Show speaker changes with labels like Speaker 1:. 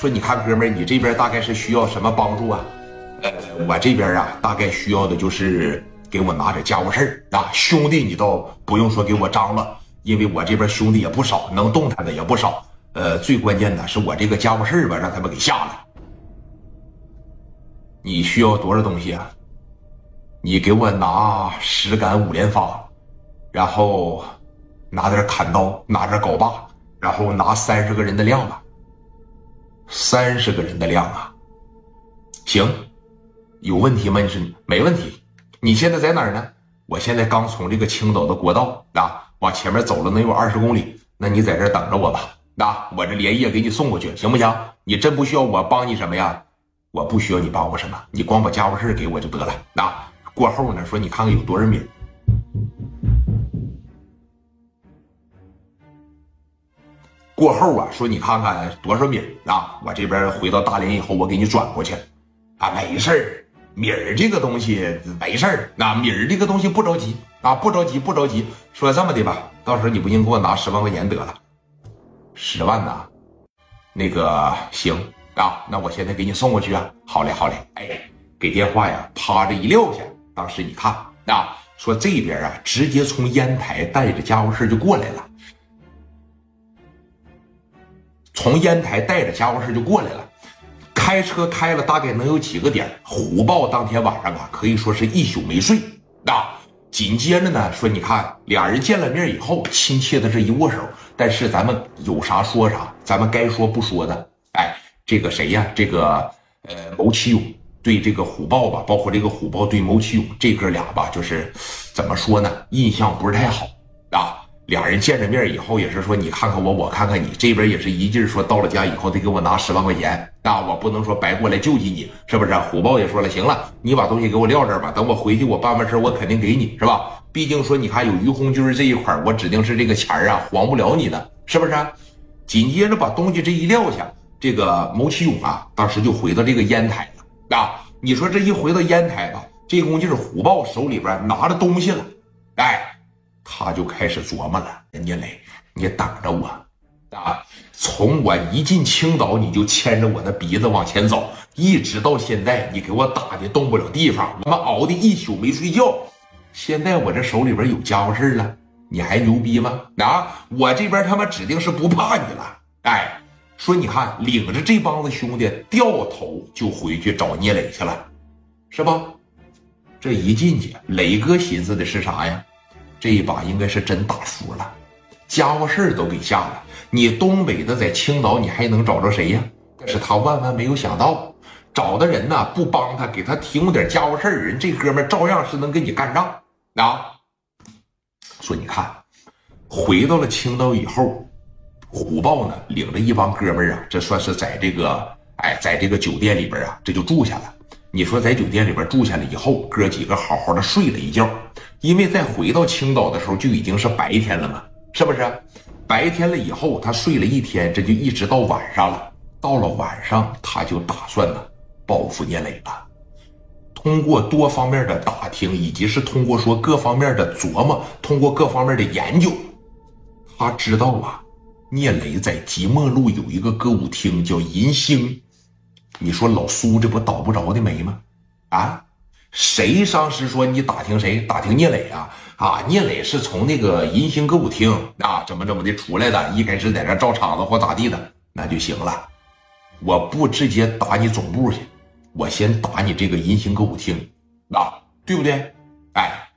Speaker 1: 说你看哥们儿，你这边大概是需要什么帮助啊？呃，我这边啊，大概需要的就是给我拿点家务事儿啊。兄弟，你倒不用说给我张罗，因为我这边兄弟也不少，能动弹的也不少。呃，最关键的是我这个家务事儿吧，让他们给下了。你需要多少东西啊？你给我拿十杆五连发，然后拿点砍刀，拿点镐把，然后拿三十个人的量吧。三十个人的量啊，行，有问题吗？你说没问题。你现在在哪儿呢？我现在刚从这个青岛的国道啊往前面走了能有二十公里，那你在这等着我吧。那我这连夜给你送过去，行不行？你真不需要我帮你什么呀？我不需要你帮我什么，你光把家伙事给我就得了。那过后呢？说你看看有多少米。过后啊，说你看看多少米啊？我这边回到大连以后，我给你转过去，啊，没事儿，米儿这个东西没事儿，那米儿这个东西不着急啊，不着急，不着急。说这么的吧，到时候你不行，给我拿十万块钱得了，十万呐，那个行啊，那我现在给你送过去啊。好嘞，好嘞，哎，给电话呀，啪着一撂下，当时你看啊，说这边啊，直接从烟台带着家伙事就过来了。从烟台带着家伙事就过来了，开车开了大概能有几个点。虎豹当天晚上啊，可以说是一宿没睡啊。紧接着呢，说你看俩人见了面以后，亲切的这一握手。但是咱们有啥说啥，咱们该说不说的。哎，这个谁呀？这个呃，牟启勇对这个虎豹吧，包括这个虎豹对牟启勇这哥俩吧，就是怎么说呢？印象不是太好啊。俩人见着面以后也是说你看看我，我看看你，这边也是一劲说到了家以后得给我拿十万块钱啊，我不能说白过来救济你，是不是？虎豹也说了，行了，你把东西给我撂这儿吧，等我回去我办完事我肯定给你，是吧？毕竟说你看有于红军这一块我指定是这个钱啊还不了你的，是不是？紧接着把东西这一撂下，这个牟启勇啊，当时就回到这个烟台了啊。你说这一回到烟台吧，这功夫就是虎豹手里边拿着东西了，哎。他就开始琢磨了，聂磊，你等着我啊！从我一进青岛，你就牵着我的鼻子往前走，一直到现在，你给我打的动不了地方，我们熬的一宿没睡觉。现在我这手里边有家伙事了，你还牛逼吗？啊！我这边他妈指定是不怕你了。哎，说你看，领着这帮子兄弟掉头就回去找聂磊去了，是吧？这一进去，磊哥寻思的是啥呀？这一把应该是真打输了，家伙事儿都给下了。你东北的在青岛，你还能找着谁呀？但是他万万没有想到，找的人呢不帮他，给他提供点家伙事儿，人这哥们照样是能跟你干仗啊。说你看，回到了青岛以后，虎豹呢领着一帮哥们儿啊，这算是在这个哎，在这个酒店里边啊，这就住下了。你说在酒店里边住下了以后，哥几个好好的睡了一觉，因为在回到青岛的时候就已经是白天了嘛，是不是？白天了以后，他睡了一天，这就一直到晚上了。到了晚上，他就打算呢报复聂磊了。通过多方面的打听，以及是通过说各方面的琢磨，通过各方面的研究，他知道啊，聂磊在即墨路有一个歌舞厅叫银星。你说老苏这不倒不着的霉吗？啊，谁当时说你打听谁？打听聂磊啊？啊，聂磊是从那个银星歌舞厅啊，怎么怎么的出来的？一开始在那照场子或咋地的，那就行了。我不直接打你总部去，我先打你这个银星歌舞厅，啊，对不对？哎。